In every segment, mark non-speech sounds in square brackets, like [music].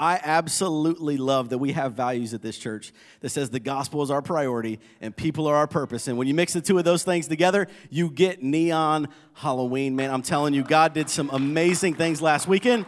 I absolutely love that we have values at this church that says the gospel is our priority and people are our purpose. And when you mix the two of those things together, you get neon Halloween. Man, I'm telling you, God did some amazing things last weekend.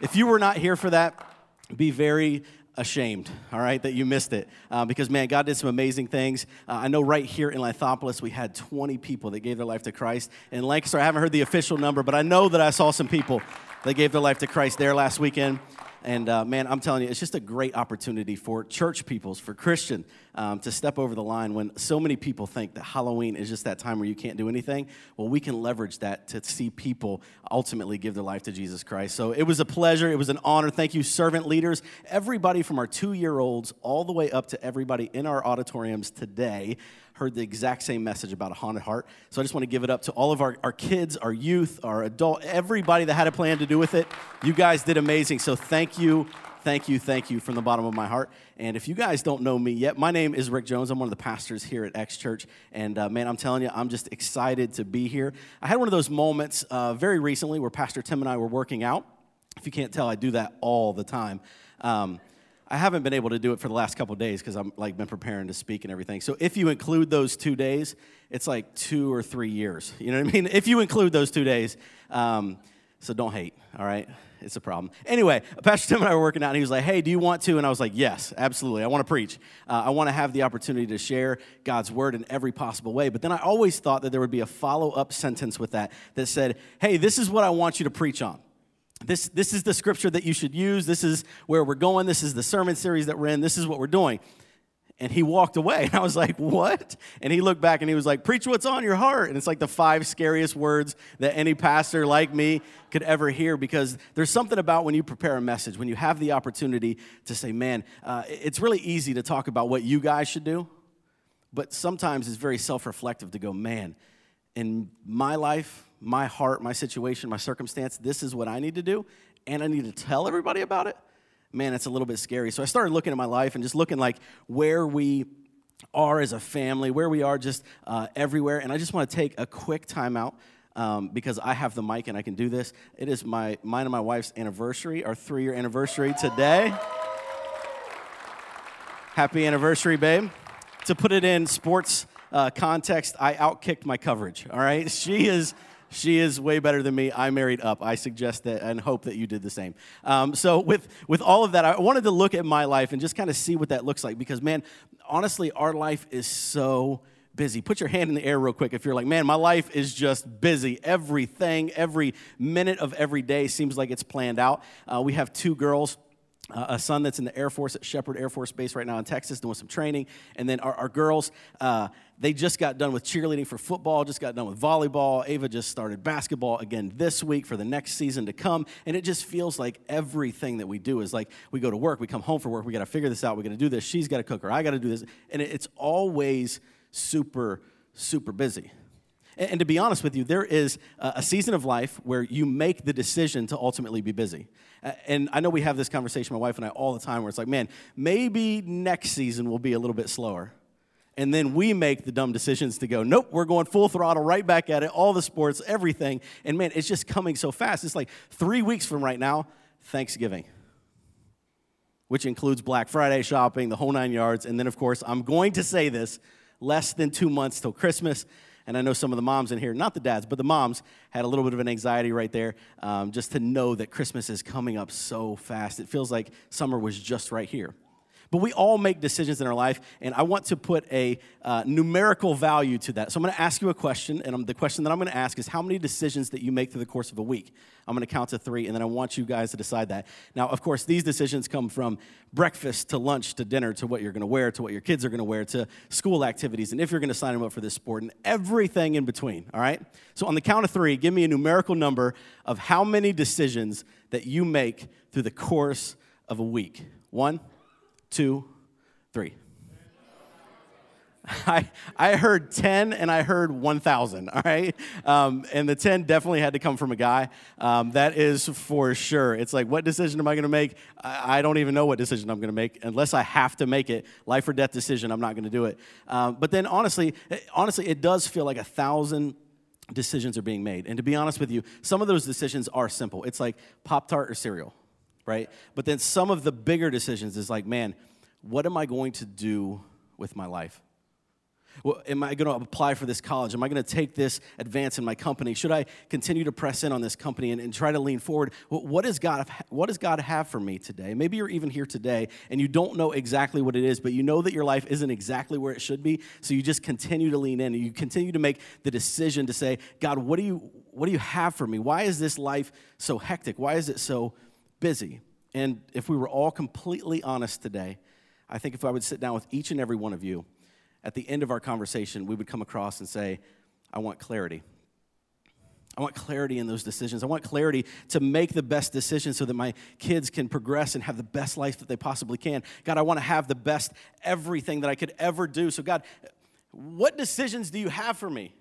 If you were not here for that, be very ashamed, all right, that you missed it. Uh, because, man, God did some amazing things. Uh, I know right here in Lithopolis, we had 20 people that gave their life to Christ. In Lancaster, I haven't heard the official number, but I know that I saw some people that gave their life to Christ there last weekend. And uh, man, I'm telling you, it's just a great opportunity for church peoples, for Christian, um, to step over the line when so many people think that Halloween is just that time where you can't do anything. Well, we can leverage that to see people ultimately give their life to Jesus Christ. So it was a pleasure. It was an honor. Thank you, servant leaders, everybody from our two year olds all the way up to everybody in our auditoriums today heard the exact same message about a haunted heart. So I just want to give it up to all of our, our kids, our youth, our adult, everybody that had a plan to do with it. You guys did amazing. So thank you, thank you, thank you from the bottom of my heart. And if you guys don't know me yet, my name is Rick Jones. I'm one of the pastors here at X Church. And uh, man, I'm telling you, I'm just excited to be here. I had one of those moments uh, very recently where Pastor Tim and I were working out. If you can't tell, I do that all the time. Um, I haven't been able to do it for the last couple days because I'm like been preparing to speak and everything. So if you include those two days, it's like two or three years. You know what I mean? If you include those two days, um, so don't hate. All right, it's a problem. Anyway, Pastor Tim and I were working out, and he was like, "Hey, do you want to?" And I was like, "Yes, absolutely. I want to preach. Uh, I want to have the opportunity to share God's word in every possible way." But then I always thought that there would be a follow up sentence with that that said, "Hey, this is what I want you to preach on." This, this is the scripture that you should use. This is where we're going. This is the sermon series that we're in. This is what we're doing. And he walked away. And [laughs] I was like, What? And he looked back and he was like, Preach what's on your heart. And it's like the five scariest words that any pastor like me could ever hear because there's something about when you prepare a message, when you have the opportunity to say, Man, uh, it's really easy to talk about what you guys should do. But sometimes it's very self reflective to go, Man, in my life, my heart, my situation, my circumstance, this is what I need to do, and I need to tell everybody about it, man, it's a little bit scary. So I started looking at my life and just looking like where we are as a family, where we are just uh, everywhere. And I just want to take a quick time out um, because I have the mic and I can do this. It is my mine and my wife's anniversary, our three year anniversary today. Happy anniversary, babe. To put it in sports uh, context, I outkicked my coverage. All right, [laughs] she is she is way better than me. I married up. I suggest that and hope that you did the same. Um, so, with, with all of that, I wanted to look at my life and just kind of see what that looks like because, man, honestly, our life is so busy. Put your hand in the air real quick if you're like, man, my life is just busy. Everything, every minute of every day seems like it's planned out. Uh, we have two girls uh, a son that's in the Air Force at Sheppard Air Force Base right now in Texas doing some training. And then our, our girls, uh, they just got done with cheerleading for football, just got done with volleyball. Ava just started basketball again this week for the next season to come. And it just feels like everything that we do is like we go to work, we come home from work, we got to figure this out, we got to do this, she's got to cook, or I got to do this. And it, it's always super, super busy. And, and to be honest with you, there is a, a season of life where you make the decision to ultimately be busy. And I know we have this conversation, my wife and I, all the time, where it's like, man, maybe next season will be a little bit slower. And then we make the dumb decisions to go, nope, we're going full throttle right back at it, all the sports, everything. And man, it's just coming so fast. It's like three weeks from right now, Thanksgiving, which includes Black Friday shopping, the whole nine yards. And then, of course, I'm going to say this less than two months till Christmas. And I know some of the moms in here, not the dads, but the moms had a little bit of an anxiety right there um, just to know that Christmas is coming up so fast. It feels like summer was just right here. But we all make decisions in our life, and I want to put a uh, numerical value to that. So I'm going to ask you a question, and I'm, the question that I'm going to ask is how many decisions that you make through the course of a week? I'm going to count to three, and then I want you guys to decide that. Now, of course, these decisions come from breakfast to lunch to dinner to what you're going to wear to what your kids are going to wear to school activities, and if you're going to sign them up for this sport, and everything in between, all right? So on the count of three, give me a numerical number of how many decisions that you make through the course of a week. One, two, three. [laughs] I, I heard 10 and I heard 1,000, all right? Um, and the 10 definitely had to come from a guy. Um, that is for sure. It's like, what decision am I gonna make? I, I don't even know what decision I'm gonna make. Unless I have to make it, life or death decision, I'm not gonna do it. Um, but then honestly, honestly, it does feel like a thousand decisions are being made. And to be honest with you, some of those decisions are simple. It's like Pop Tart or cereal right? But then some of the bigger decisions is like, man, what am I going to do with my life? Well, am I going to apply for this college? Am I going to take this advance in my company? Should I continue to press in on this company and, and try to lean forward? What, does God, what does God have for me today? Maybe you're even here today and you don't know exactly what it is, but you know that your life isn't exactly where it should be. So you just continue to lean in and you continue to make the decision to say, God, what do you, what do you have for me? Why is this life so hectic? Why is it so busy? And if we were all completely honest today, I think if I would sit down with each and every one of you, at the end of our conversation, we would come across and say, I want clarity. I want clarity in those decisions. I want clarity to make the best decision so that my kids can progress and have the best life that they possibly can. God, I want to have the best everything that I could ever do. So, God, what decisions do you have for me?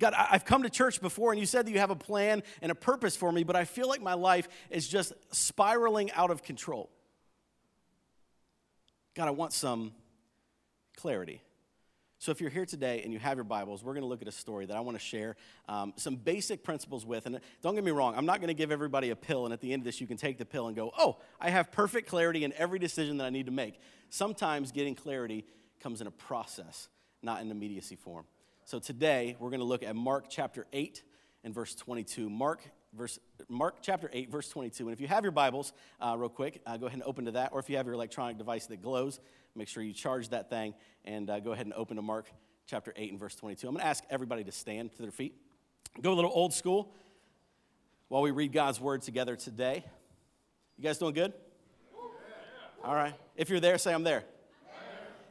God, I've come to church before and you said that you have a plan and a purpose for me, but I feel like my life is just spiraling out of control. God, I want some clarity. So, if you're here today and you have your Bibles, we're going to look at a story that I want to share um, some basic principles with. And don't get me wrong, I'm not going to give everybody a pill, and at the end of this, you can take the pill and go, oh, I have perfect clarity in every decision that I need to make. Sometimes getting clarity comes in a process, not in immediacy form. So, today, we're going to look at Mark chapter 8 and verse 22. Mark verse Mark chapter 8, verse 22. And if you have your Bibles, uh, real quick, uh, go ahead and open to that. Or if you have your electronic device that glows, make sure you charge that thing and uh, go ahead and open to Mark chapter 8 and verse 22. I'm going to ask everybody to stand to their feet. Go a little old school while we read God's word together today. You guys doing good? All right. If you're there, say I'm there.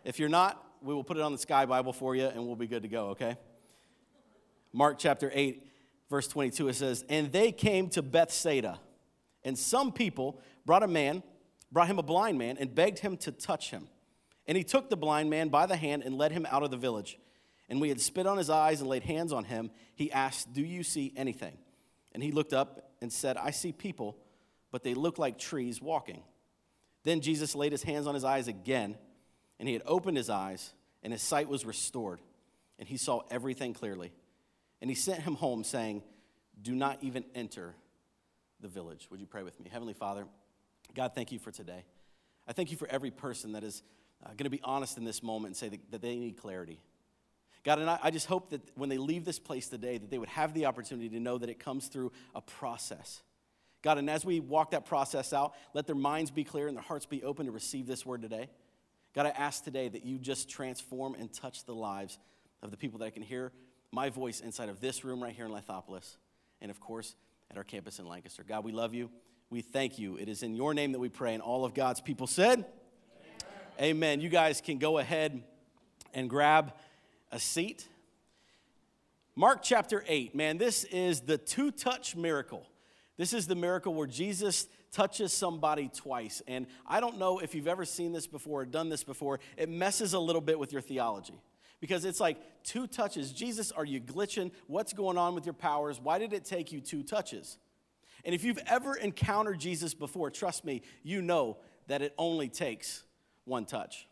If you're not, we will put it on the Sky Bible for you and we'll be good to go, okay? Mark chapter 8 verse 22, it says, And they came to Bethsaida, and some people brought a man, brought him a blind man, and begged him to touch him. And he took the blind man by the hand and led him out of the village. And we had spit on his eyes and laid hands on him. He asked, Do you see anything? And he looked up and said, I see people, but they look like trees walking. Then Jesus laid his hands on his eyes again, and he had opened his eyes, and his sight was restored, and he saw everything clearly. And he sent him home, saying, Do not even enter the village. Would you pray with me? Heavenly Father, God, thank you for today. I thank you for every person that is uh, going to be honest in this moment and say that, that they need clarity. God, and I, I just hope that when they leave this place today, that they would have the opportunity to know that it comes through a process. God, and as we walk that process out, let their minds be clear and their hearts be open to receive this word today. God, I ask today that you just transform and touch the lives of the people that I can hear my voice inside of this room right here in Lithopolis, and of course, at our campus in Lancaster. God, we love you. We thank you. It is in your name that we pray, and all of God's people said, Amen. Amen. You guys can go ahead and grab a seat. Mark chapter 8, man, this is the two touch miracle. This is the miracle where Jesus touches somebody twice. And I don't know if you've ever seen this before or done this before, it messes a little bit with your theology because it's like two touches. Jesus, are you glitching? What's going on with your powers? Why did it take you two touches? And if you've ever encountered Jesus before, trust me, you know that it only takes one touch.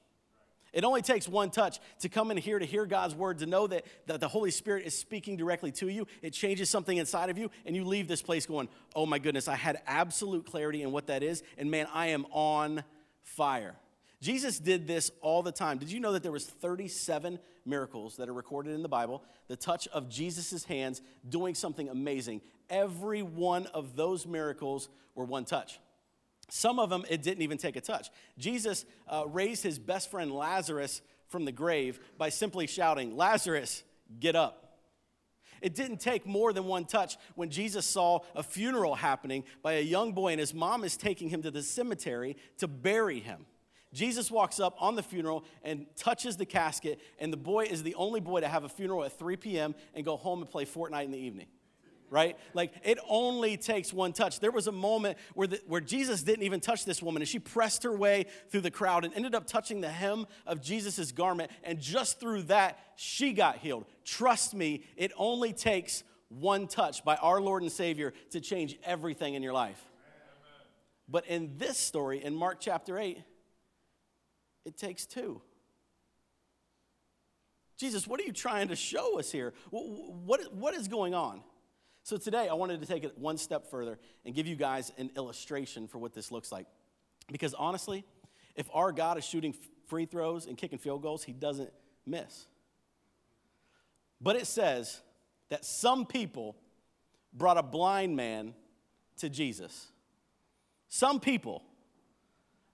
It only takes one touch to come in here to hear God's word, to know that, that the Holy Spirit is speaking directly to you. It changes something inside of you, and you leave this place going, Oh my goodness, I had absolute clarity in what that is, and man, I am on fire. Jesus did this all the time. Did you know that there was 37 miracles that are recorded in the Bible? The touch of Jesus' hands doing something amazing. Every one of those miracles were one touch. Some of them, it didn't even take a touch. Jesus uh, raised his best friend Lazarus from the grave by simply shouting, Lazarus, get up. It didn't take more than one touch when Jesus saw a funeral happening by a young boy, and his mom is taking him to the cemetery to bury him. Jesus walks up on the funeral and touches the casket, and the boy is the only boy to have a funeral at 3 p.m. and go home and play Fortnite in the evening. Right? Like it only takes one touch. There was a moment where, the, where Jesus didn't even touch this woman, and she pressed her way through the crowd and ended up touching the hem of Jesus' garment. And just through that, she got healed. Trust me, it only takes one touch by our Lord and Savior to change everything in your life. But in this story, in Mark chapter 8, it takes two. Jesus, what are you trying to show us here? What, what is going on? So today, I wanted to take it one step further and give you guys an illustration for what this looks like. Because honestly, if our God is shooting free throws and kicking field goals, he doesn't miss. But it says that some people brought a blind man to Jesus. Some people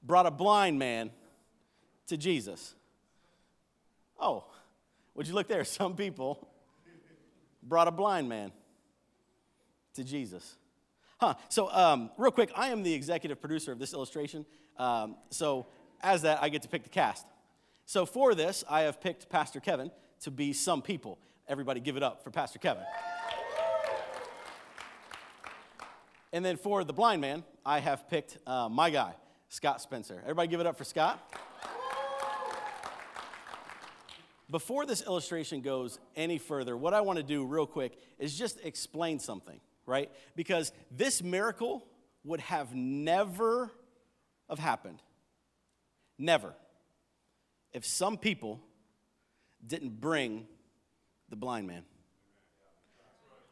brought a blind man to Jesus. Oh, would you look there? [laughs] Some people brought a blind man to Jesus. Huh. So, um, real quick, I am the executive producer of this illustration. Um, so, as that, I get to pick the cast. So, for this, I have picked Pastor Kevin to be some people. Everybody give it up for Pastor Kevin. And then for the blind man, I have picked uh, my guy, Scott Spencer. Everybody give it up for Scott. Before this illustration goes any further, what I want to do real quick is just explain something, right? Because this miracle would have never have happened. Never. If some people didn't bring the blind man.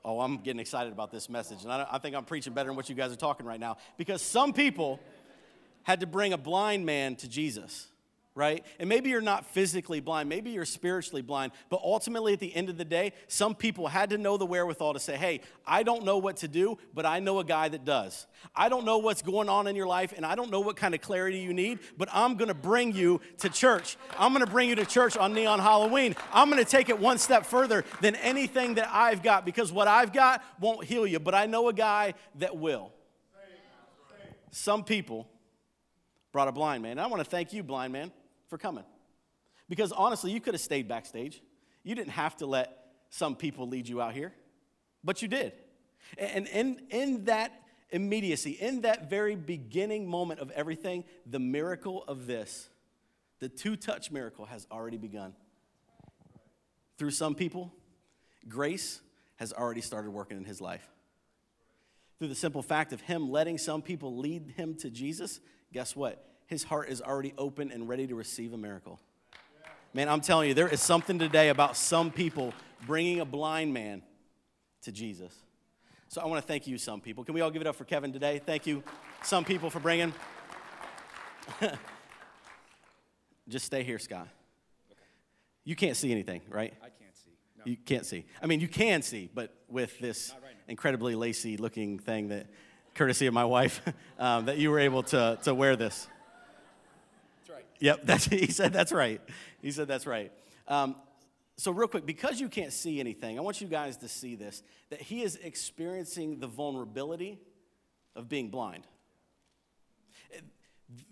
Oh, I'm getting excited about this message. And I, I think I'm preaching better than what you guys are talking right now. Because some people had to bring a blind man to Jesus right? And maybe you're not physically blind, maybe you're spiritually blind, but ultimately at the end of the day, some people had to know the wherewithal to say, hey, I don't know what to do, but I know a guy that does. I don't know what's going on in your life, and I don't know what kind of clarity you need, but I'm gonna bring you to church. I'm gonna bring you to church on Neon Halloween. I'm gonna take it one step further than anything that I've got, because what I've got won't heal you, but I know a guy that will. Some people brought a blind man. I want to thank you, blind man for coming. Because honestly, you could have stayed backstage. You didn't have to let some people lead you out here, but you did. And in, in that immediacy, in that very beginning moment of everything, the miracle of this, the two touch miracle, has already begun. Through some people, grace has already started working in his life. Through the simple fact of him letting some people lead him to Jesus, guess what? His heart is already open and ready to receive a miracle. Man, I'm telling you, there is something today about some people bringing a blind man to Jesus. So I want to thank you, some people. Can we all give it up for Kevin today? Thank you, some people, for bringing. [laughs] Just stay here, Scott. You can't see anything, right? I can't see. No. You can't see. I mean, you can see, but with this right incredibly lacy looking thing that, courtesy of my wife, [laughs] um, that you were able to, to wear this. Yep, [laughs] that's, he said that's right. He said that's right. Um, so, real quick, because you can't see anything, I want you guys to see this that he is experiencing the vulnerability of being blind.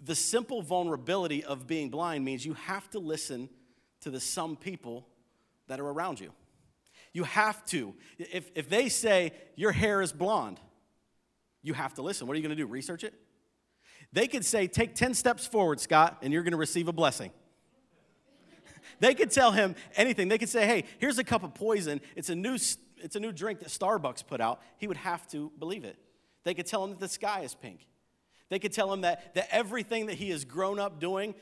The simple vulnerability of being blind means you have to listen to the some people that are around you. You have to. If, if they say your hair is blonde, you have to listen. What are you going to do? Research it? They could say, Take 10 steps forward, Scott, and you're going to receive a blessing. [laughs] they could tell him anything. They could say, Hey, here's a cup of poison. It's a new, it's a new drink that Starbucks put out. He would have to believe it. They could tell him that the sky is pink. They could tell him that, that everything that he has grown up doing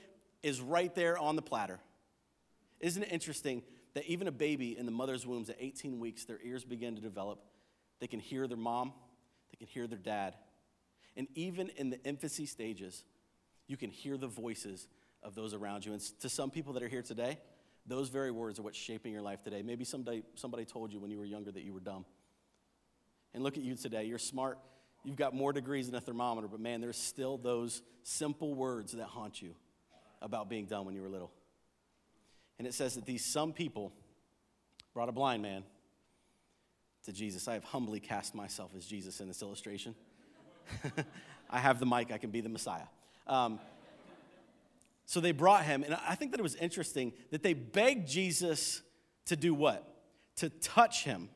is right there on the platter. Isn't it interesting that even a baby in the mother's womb at 18 weeks, their ears begin to develop? They can hear their mom, they can hear their dad, and even in the infancy stages, you can hear the voices of those around you. And to some people that are here today, those very words are what's shaping your life today. Maybe somebody, somebody told you when you were younger that you were dumb. And look at you today. You're smart. You've got more degrees than a thermometer, but man, there's still those simple words that haunt you about being dumb when you were little. And it says that these some people brought a blind man to Jesus. I have humbly cast myself as Jesus in this illustration. [laughs] I have the mic, I can be the Messiah. Um, so they brought him, and I think that it was interesting that they begged Jesus to do what? To touch him.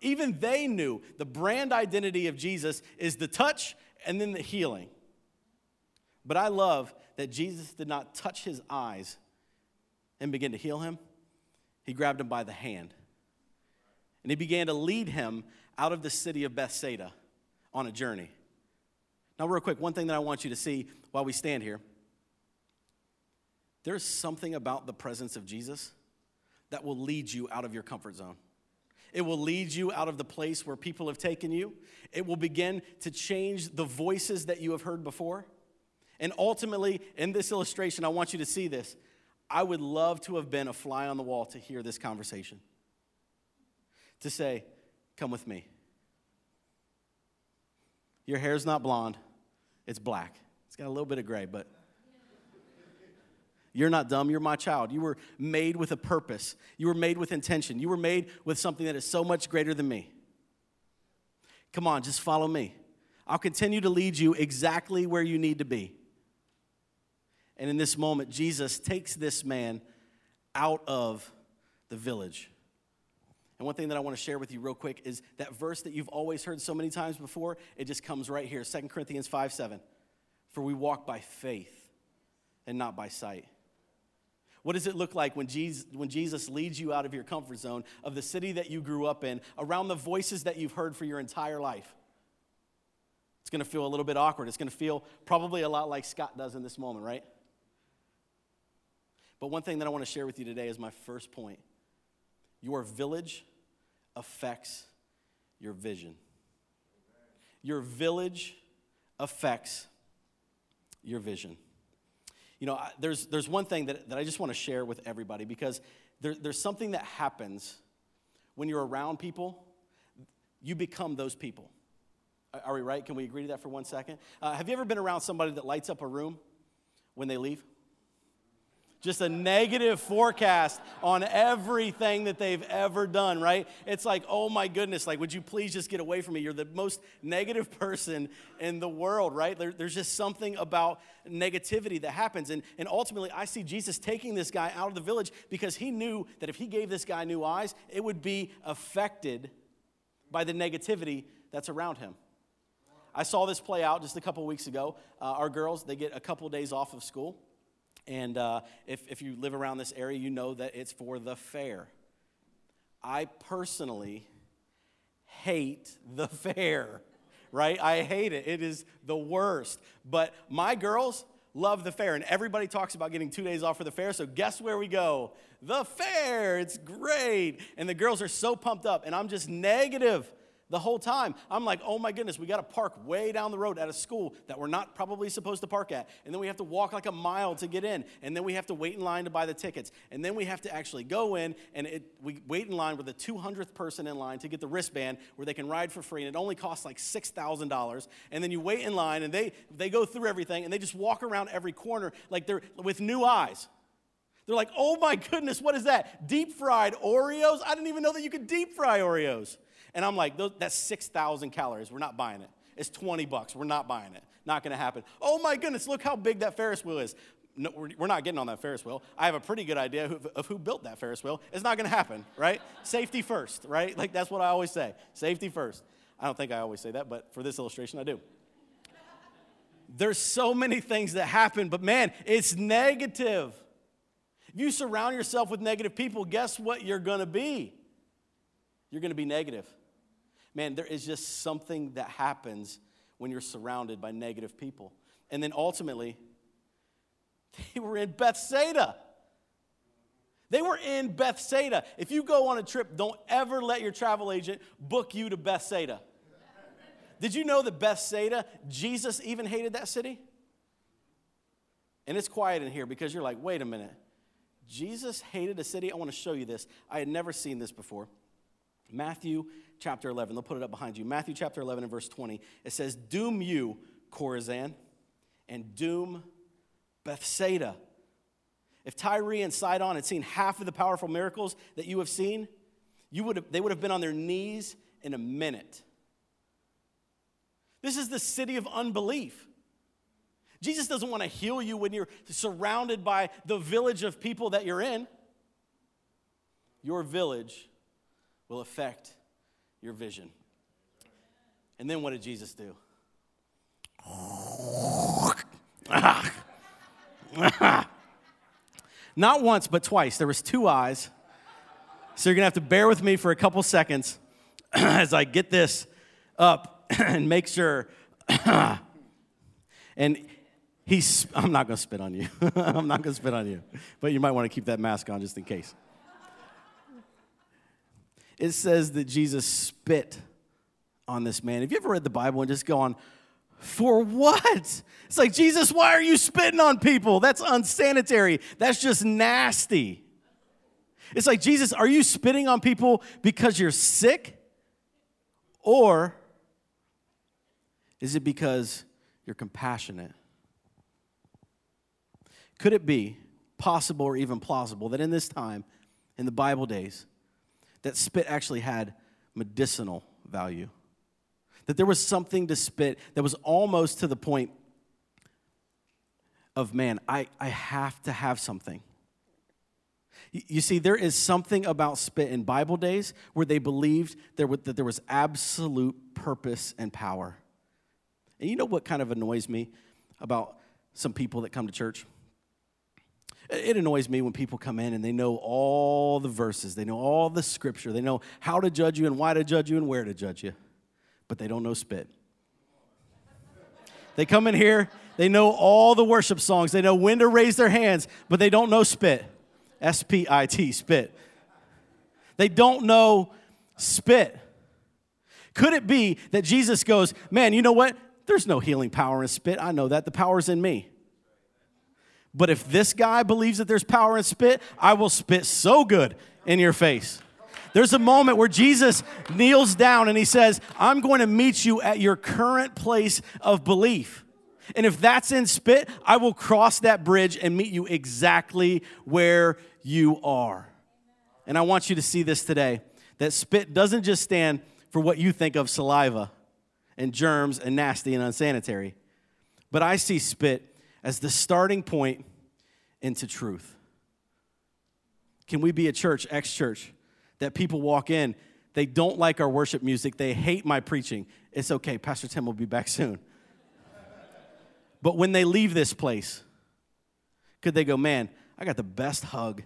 Even they knew the brand identity of Jesus is the touch and then the healing. But I love that Jesus did not touch his eyes and begin to heal him. He grabbed him by the hand. And he began to lead him out of the city of Bethsaida on a journey. Now, real quick, one thing that I want you to see while we stand here there's something about the presence of Jesus that will lead you out of your comfort zone. It will lead you out of the place where people have taken you. It will begin to change the voices that you have heard before. And ultimately, in this illustration, I want you to see this. I would love to have been a fly on the wall to hear this conversation. To say, Come with me. Your hair's not blonde, it's black. It's got a little bit of gray, but you're not dumb. You're my child. You were made with a purpose. You were made with intention. You were made with something that is so much greater than me. Come on, just follow me. I'll continue to lead you exactly where you need to be. And in this moment, Jesus takes this man out of the village. And one thing that I want to share with you real quick is that verse that you've always heard so many times before, it just comes right here 2 Corinthians 5 7. For we walk by faith and not by sight. What does it look like when Jesus, when Jesus leads you out of your comfort zone, of the city that you grew up in, around the voices that you've heard for your entire life? It's going to feel a little bit awkward. It's going to feel probably a lot like Scott does in this moment, right? But one thing that I want to share with you today is my first point. Your village affects your vision. Your village affects your vision. You know, there's, there's one thing that, that I just want to share with everybody because there, there's something that happens when you're around people, you become those people. Are we right? Can we agree to that for one second? Uh, have you ever been around somebody that lights up a room when they leave? Just a negative forecast on everything that they've ever done, right? It's like, oh my goodness, like, would you please just get away from me? You're the most negative [laughs] person in the world, right? There, there's just something about negativity that happens. And, and ultimately, I see Jesus taking this guy out of the village because he knew that if he gave this guy new eyes, it would be affected by the negativity that's around him. I saw this play out just a couple weeks ago. Uh, our girls, they get a couple days off of school and uh, if, if you live around this area, you know that it's for the fair. I personally hate the [laughs] fair, right? I hate it. It is the worst. But my girls love the fair, and everybody talks about getting two days off for the fair. So guess where we go? The fair. It's great. And the girls are so pumped up, and I'm just negative the whole time. I'm like, oh my goodness, we got to park way down the road at a school that we're not probably supposed to park at. And then we have to walk like a mile to get in. And then we have to wait in line to buy the tickets. And then we have to actually go in and it, we wait in line with the 200th person in line to get the wristband where they can ride for free. And it only costs like $6,000. And then you wait in line and they, they go through everything and they just walk around every corner like they're with new eyes. They're like, oh my goodness, what is that? Deep fried Oreos? I didn't even know that you could deep fry Oreos. And I'm like, that's 6,000 calories. We're not buying it. It's 20 bucks. We're not buying it. Not going to happen. Oh my goodness, look how big that Ferris wheel is. No, we're not getting on that Ferris wheel. I have a pretty good idea of who built that Ferris wheel. It's not going to happen, right? [laughs] Safety first, right? Like that's what I always say. Safety first. I don't think I always say that, but for this illustration, I do. There's so many things that happen, but man, it's negative. If you surround yourself with negative people, guess what you're going to be? You're going to be negative. Man, there is just something that happens when you're surrounded by negative people. And then ultimately, they were in Bethsaida. They were in Bethsaida. If you go on a trip, don't ever let your travel agent book you to Bethsaida. Did you know that Bethsaida, Jesus even hated that city? And it's quiet in here because you're like, wait a minute. Jesus hated a city? I want to show you this. I had never seen this before. Matthew chapter 11. They'll put it up behind you. Matthew chapter 11 and verse 20. It says, Doom you, Chorazin, and doom Bethsaida. If Tyre and Sidon had seen half of the powerful miracles that you have seen, you would have, they would have been on their knees in a minute. This is the city of unbelief. Jesus doesn't want to heal you when you're surrounded by the village of people that you're in. Your village will affect your vision. And then what did Jesus do? Not once, but twice. There was two eyes. So you're going to have to bear with me for a couple seconds [clears throat] as I get this up [clears throat] and make sure. [clears throat] and he's, I'm not going to spit on you. [laughs] I'm not going to spit on you. But you might want to keep that mask on just in case. It says that Jesus spit on this man. Have you ever read the Bible and just gone, for what? It's like, Jesus, why are you spitting on people? That's unsanitary. That's just nasty. It's like, Jesus, are you spitting on people because you're sick? Or is it because you're compassionate? Could it be possible or even plausible that in this time, in the Bible days, that spit actually had medicinal value? That there was something to spit that was almost to the point of, man, I, I have to have something. You see, there is something about spit in Bible days where they believed there that there was absolute purpose and power. And you know what kind of annoys me about some people that come to church? It annoys me when people come in and they know all the verses, they know all the scripture, they know how to judge you and why to judge you and where to judge you, but they don't know spit. They come in here, they know all the worship songs, they know when to raise their hands, but they don't know spit. S P I T, spit. They don't know spit. Could it be that Jesus goes, Man, you know what? There's no healing power in spit. I know that. The power's in me. But if this guy believes that there's power in spit, I will spit so good in your face. There's a moment where Jesus kneels down and he says, I'm going to meet you at your current place of belief. And if that's in spit, I will cross that bridge and meet you exactly where you are. And I want you to see this today that spit doesn't just stand for what you think of saliva and germs and nasty and unsanitary, but I see spit as the starting point into truth. Can we be a church, X Church, that people walk in, they don't like our worship music, they hate my preaching? It's okay, Pastor Tim will be back [laughs] soon. But when they leave this place, could they go, man, I got the best hug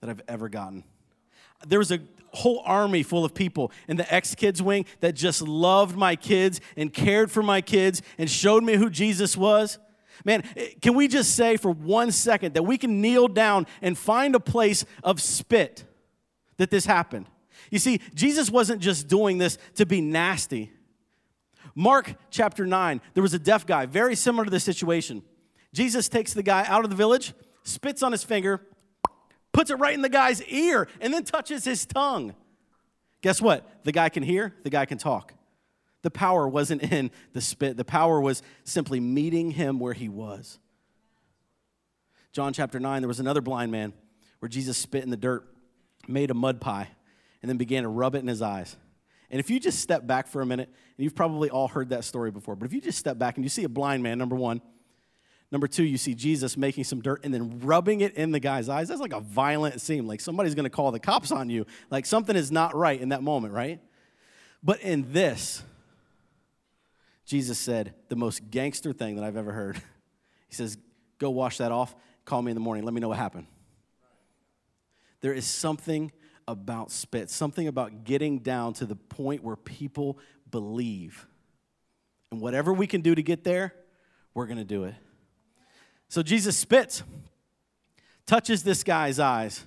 that I've ever gotten? There was a whole army full of people in the ex kids wing that just loved my kids and cared for my kids and showed me who Jesus was. Man, eh, can we just say for one second that we can kneel down and find a place of spit that this happened? You see, Jesus wasn't just doing this to be nasty. Mark chapter 9, there was a deaf guy, very similar to the situation. Jesus takes the guy out of the village, spits on his finger, puts it right in the guy's ear, and then touches his tongue. Guess what? The guy can hear, the guy can talk. The power wasn't in the spit, the power was simply meeting him where he was. John chapter 9, there was another blind man where Jesus spit in the dirt, made a mud pie, and then began to rub it in his eyes. And if you just step back for a minute, and you've probably all heard that story before, but if you just step back and you see a blind man, number one, number two, you see Jesus making some dirt and then rubbing it in the guy's eyes, that's like a violent scene. Like somebody's gonna call the cops on you. Like something is not right in that moment, right? But in this, Jesus said the most gangster thing that I've ever heard. [laughs] He says, Go wash that off, call me in the morning, let me know what happened. There is something about spit, something about getting down to the point where people believe. And whatever we can do to get there, we're going to do it. So Jesus spits, touches this guy's eyes,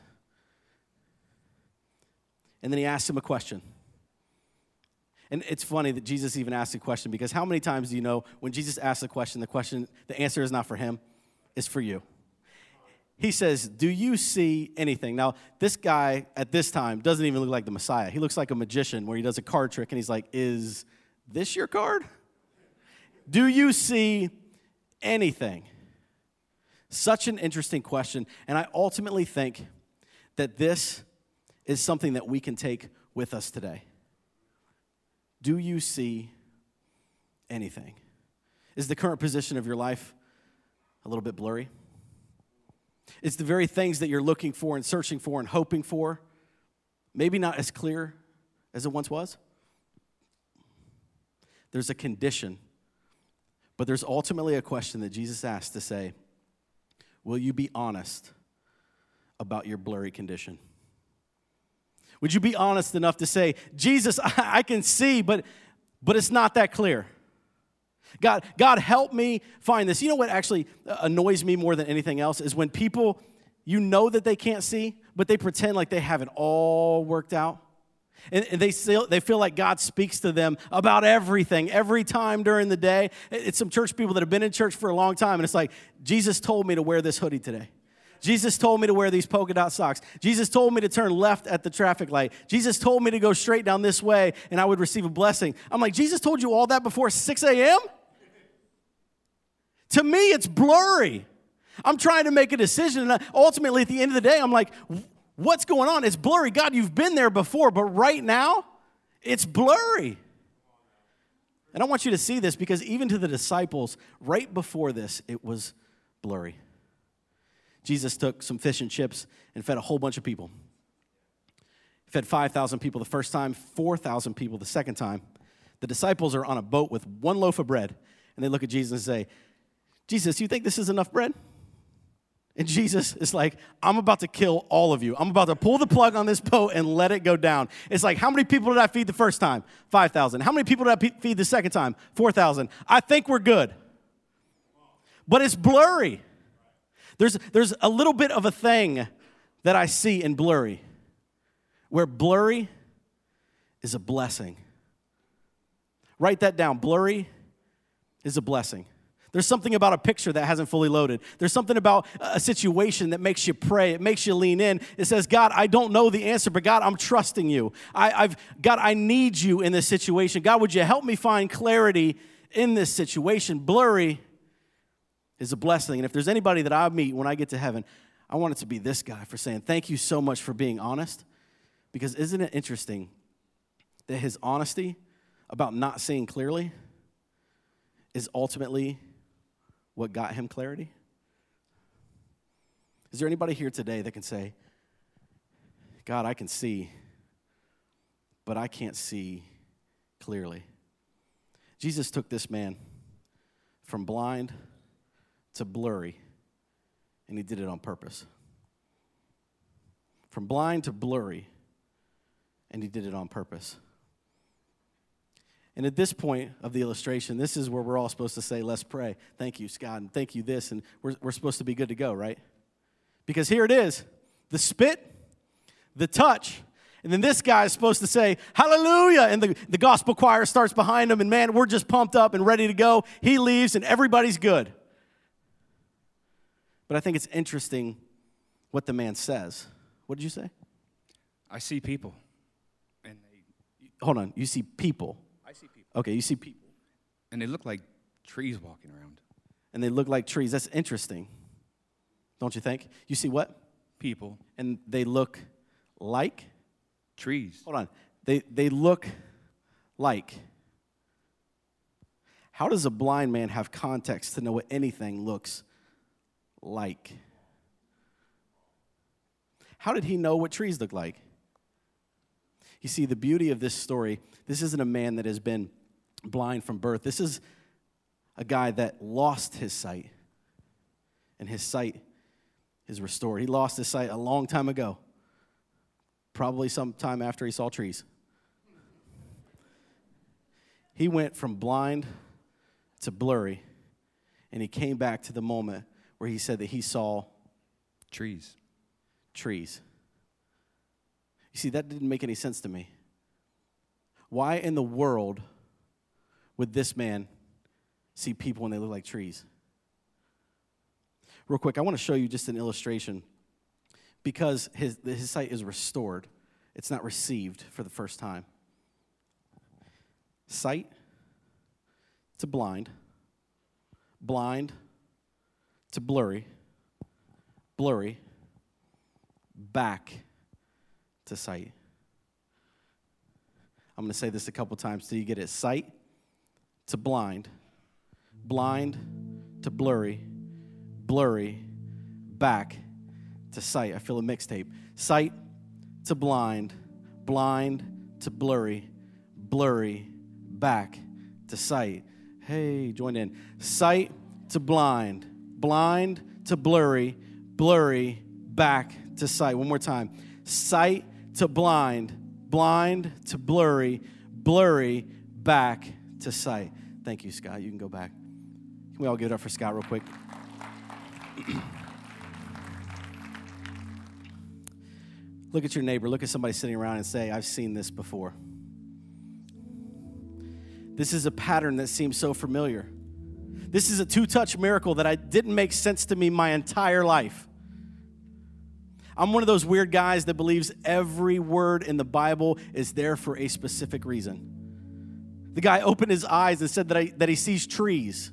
and then he asks him a question. And it's funny that Jesus even asked a question because how many times do you know when Jesus asks a question, the question, the answer is not for him, it's for you. He says, Do you see anything? Now, this guy at this time doesn't even look like the Messiah. He looks like a magician where he does a card trick and he's like, Is this your card? Do you see anything? Such an interesting question. And I ultimately think that this is something that we can take with us today. Do you see anything? Is the current position of your life a little bit blurry? Is the very things that you're looking for and searching for and hoping for maybe not as clear as it once was? There's a condition, but there's ultimately a question that Jesus asked to say, Will you be honest about your blurry condition? Would you be honest enough to say, Jesus, [laughs] I can see, but, but it's not that clear? God, God, help me find this. You know what actually uh, annoys me more than anything else is when people, you know that they can't see, but they pretend like they have it all worked out. And they feel, they feel like God speaks to them about everything, every time during the day. It's some church people that have been in church for a long time, and it's like, Jesus told me to wear this hoodie today. Jesus told me to wear these polka dot socks. Jesus told me to turn left at the traffic light. Jesus told me to go straight down this way and I would receive a blessing. I'm like, Jesus told you all that before 6 a.m.? To me, it's blurry. I'm trying to make a decision, and ultimately, at the end of the day, I'm like, what's going on? It's blurry. God, you've been there before, but right now, it's blurry. And I want you to see this because even to the disciples, right before this, it was blurry. Jesus took some fish and chips and fed a whole bunch of people. He fed 5,000 people the first time, 4,000 people the second time. The disciples are on a boat with one loaf of bread, and they look at Jesus and say, Jesus, you think this is enough bread? And Jesus is like, I'm about to kill all of you. I'm about to pull the plug on this boat and let it go down. It's like, how many people did I feed the first time? 5,000. How many people did I feed the second time? 4,000. I think we're good. But it's blurry. There's, there's a little bit of a thing that I see in blurry, where blurry is a blessing. Write that down. Blurry is a blessing. There's something about a picture that hasn't fully loaded. There's something about a situation that makes you pray. It makes you lean in. It says, God, I don't know the answer, but God, I'm trusting you. I, have God, I need you in this situation. God, would you help me find clarity in this situation? Blurry is a blessing. And if there's anybody that I meet when I get to heaven, I want it to be this guy for saying, Thank you so much for being honest. Because isn't it interesting that his honesty about not seeing clearly is ultimately what got him clarity? Is there anybody here today that can say, God, I can see, but I can't see clearly? Jesus took this man from blind to blurry, and he did it on purpose. From blind to blurry, and he did it on purpose. And at this point of the illustration, this is where we're all supposed to say, Let's pray. Thank you, Scott, and thank you, this. And we're, we're supposed to be good to go, right? Because here it is the spit, the touch, and then this guy is supposed to say, Hallelujah. And the, the gospel choir starts behind him, and man, we're just pumped up and ready to go. He leaves, and everybody's good. But I think it's interesting what the man says. What did you say? I see people. And they, Hold on. You see people. I see people. Okay, you see people. And they look like trees walking around. And they look like trees. That's interesting. Don't you think? You see what? People. And they look like trees. Hold on. They they look like How does a blind man have context to know what anything looks like? How did he know what trees look like? You see, the beauty of this story, this isn't a man that has been blind from birth. This is a guy that lost his sight, and his sight is restored. He lost his sight a long time ago, probably sometime after he saw trees. He went from blind to blurry, and he came back to the moment where he said that he saw trees. Trees. You see, that didn't make any sense to me. Why in the world would this man see people when they look like trees? Real quick, I want to show you just an illustration because his, his sight is restored, it's not received for the first time. Sight to blind, blind to blurry, blurry, back to sight. I'm going to say this a couple times till you get it. Sight to blind, blind to blurry, blurry back to sight. I feel a mixtape. Sight to blind, blind to blurry, blurry back to sight. Hey, join in. Sight to blind, blind to blurry, blurry back to sight. One more time. Sight to blind, blind to blurry, blurry back to sight. Thank you, Scott. You can go back. Can we all give it up for Scott real quick? [clears throat] Look at your neighbor, look at somebody sitting around and say, I've seen this before. This is a pattern that seems so familiar. This is a two touch miracle that I didn't make sense to me my entire life. I'm one of those weird guys that believes every word in the Bible is there for a specific reason. The guy opened his eyes and said that, I, that he sees trees.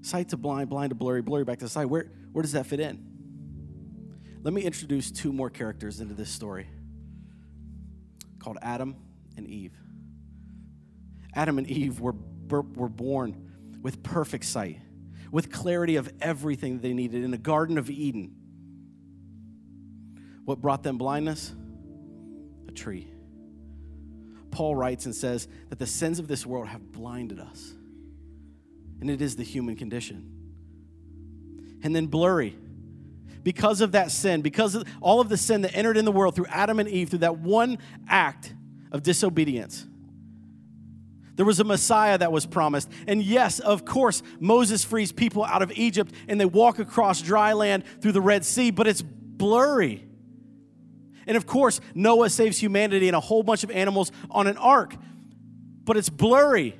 Sight to blind, blind to blurry, blurry back to sight. Where, where does that fit in? Let me introduce two more characters into this story called Adam and Eve. Adam and Eve were, were born with perfect sight, with clarity of everything that they needed in the Garden of Eden. What brought them blindness? A tree. Paul writes and says that the sins of this world have blinded us, and it is the human condition. And then blurry. Because of that sin, because of all of the sin that entered in the world through Adam and Eve, through that one act of disobedience, there was a Messiah that was promised. And yes, of course, Moses frees people out of Egypt and they walk across dry land through the Red Sea, but it's blurry. And of course, Noah saves humanity and a whole bunch of animals on an ark, but it's blurry.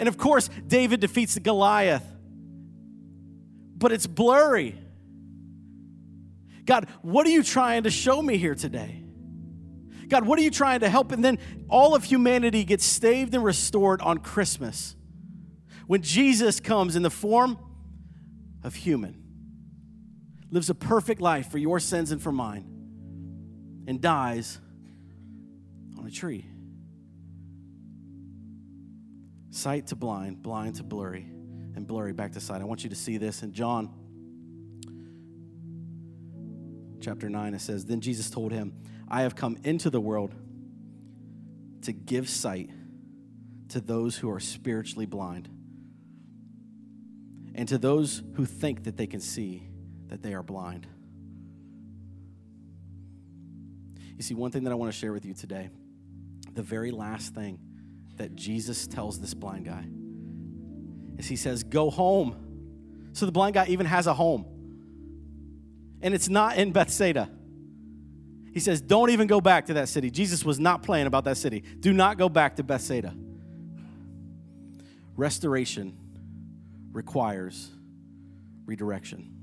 And of course, David defeats the Goliath, but it's blurry. God, what are you trying to show me here today? God, what are you trying to help? And then all of humanity gets saved and restored on Christmas when Jesus comes in the form of human, lives a perfect life for your sins and for mine and dies on a tree. Sight to blind, blind to blurry, and blurry back to sight. I want you to see this in John chapter 9. It says, Then Jesus told him, I have come into the world to give sight to those who are spiritually blind and to those who think that they can see that they are blind. You see, one thing that I want to share with you today, the very last thing that Jesus tells this blind guy is he says, Go home. So the blind guy even has a home. And it's not in Bethsaida. He says, Don't even go back to that city. Jesus was not playing about that city. Do not go back to Bethsaida. Restoration requires redirection.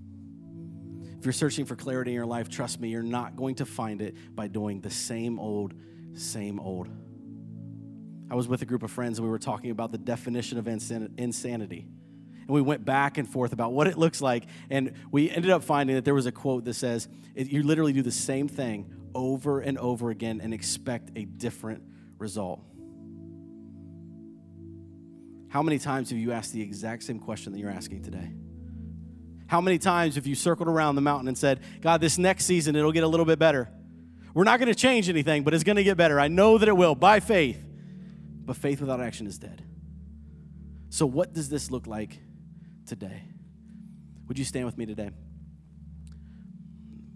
If you're searching for clarity in your life, trust me, you're not going to find it by doing the same old, same old. I was with a group of friends and we were talking about the definition of insanity. And we went back and forth about what it looks like. And we ended up finding that there was a quote that says, You literally do the same thing over and over again and expect a different result. How many times have you asked the exact same question that you're asking today? How many times have you circled around the mountain and said, God, this next season it'll get a little bit better? We're not going to change anything, but it's going to get better. I know that it will by faith. But faith without action is dead. So, what does this look like today? Would you stand with me today?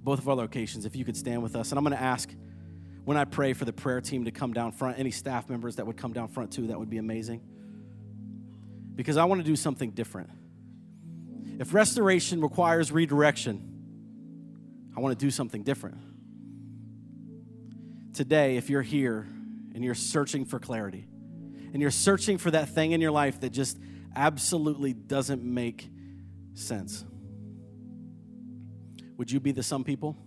Both of our locations, if you could stand with us. And I'm going to ask when I pray for the prayer team to come down front, any staff members that would come down front too, that would be amazing. Because I want to do something different. If restoration requires redirection, I want to do something different. Today, if you're here and you're searching for clarity, and you're searching for that thing in your life that just absolutely doesn't make sense, would you be the some people?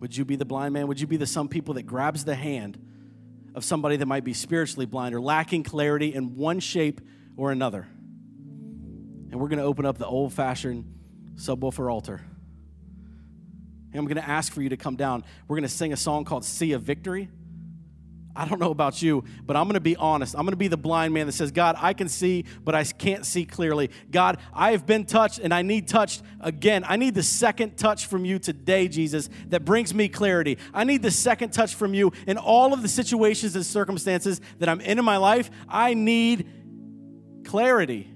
Would you be the blind man? Would you be the some people that grabs the hand of somebody that might be spiritually blind or lacking clarity in one shape or another? and we're going to open up the old fashioned subwoofer altar. And I'm going to ask for you to come down. We're going to sing a song called See a Victory. I don't know about you, but I'm going to be honest. I'm going to be the blind man that says, God, I can see, but I can't see clearly. God, I have been touched and I need touched again. I need the second touch from you today, Jesus, that brings me clarity. I need the second touch from you in all of the situations and circumstances that I'm in in my life. I need clarity.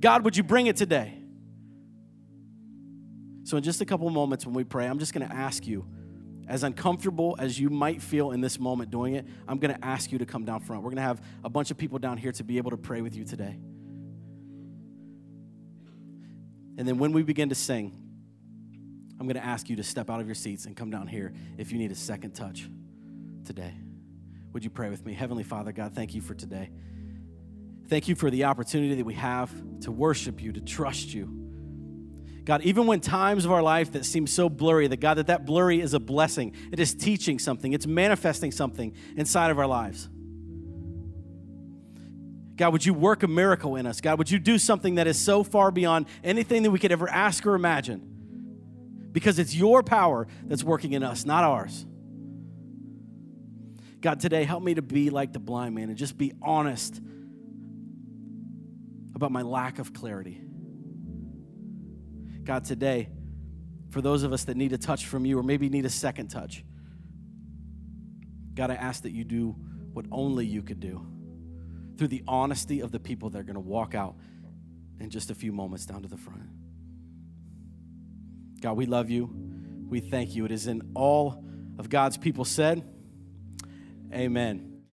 God, would you bring it today? So, in just a couple moments when we pray, I'm just going to ask you, as uncomfortable as you might feel in this moment doing it, I'm going to ask you to come down front. We're going to have a bunch of people down here to be able to pray with you today. And then when we begin to sing, I'm going to ask you to step out of your seats and come down here if you need a second touch today. Would you pray with me? Heavenly Father, God, thank you for today. Thank you for the opportunity that we have to worship you, to trust you. God, even when times of our life that seem so blurry, that God, that that blurry is a blessing. It is teaching something. It's manifesting something inside of our lives. God, would you work a miracle in us? God, would you do something that is so far beyond anything that we could ever ask or imagine? Because it's your power that's working in us, not ours. God, today help me to be like the blind man and just be honest about my lack of clarity. God, today, for those of us that need a touch from you or maybe need a second touch, God, I ask that you do what only you could do through the honesty of the people that are going to walk out in just a few moments down to the front. God, we love you. We thank you. It is in all of God's people said, Amen.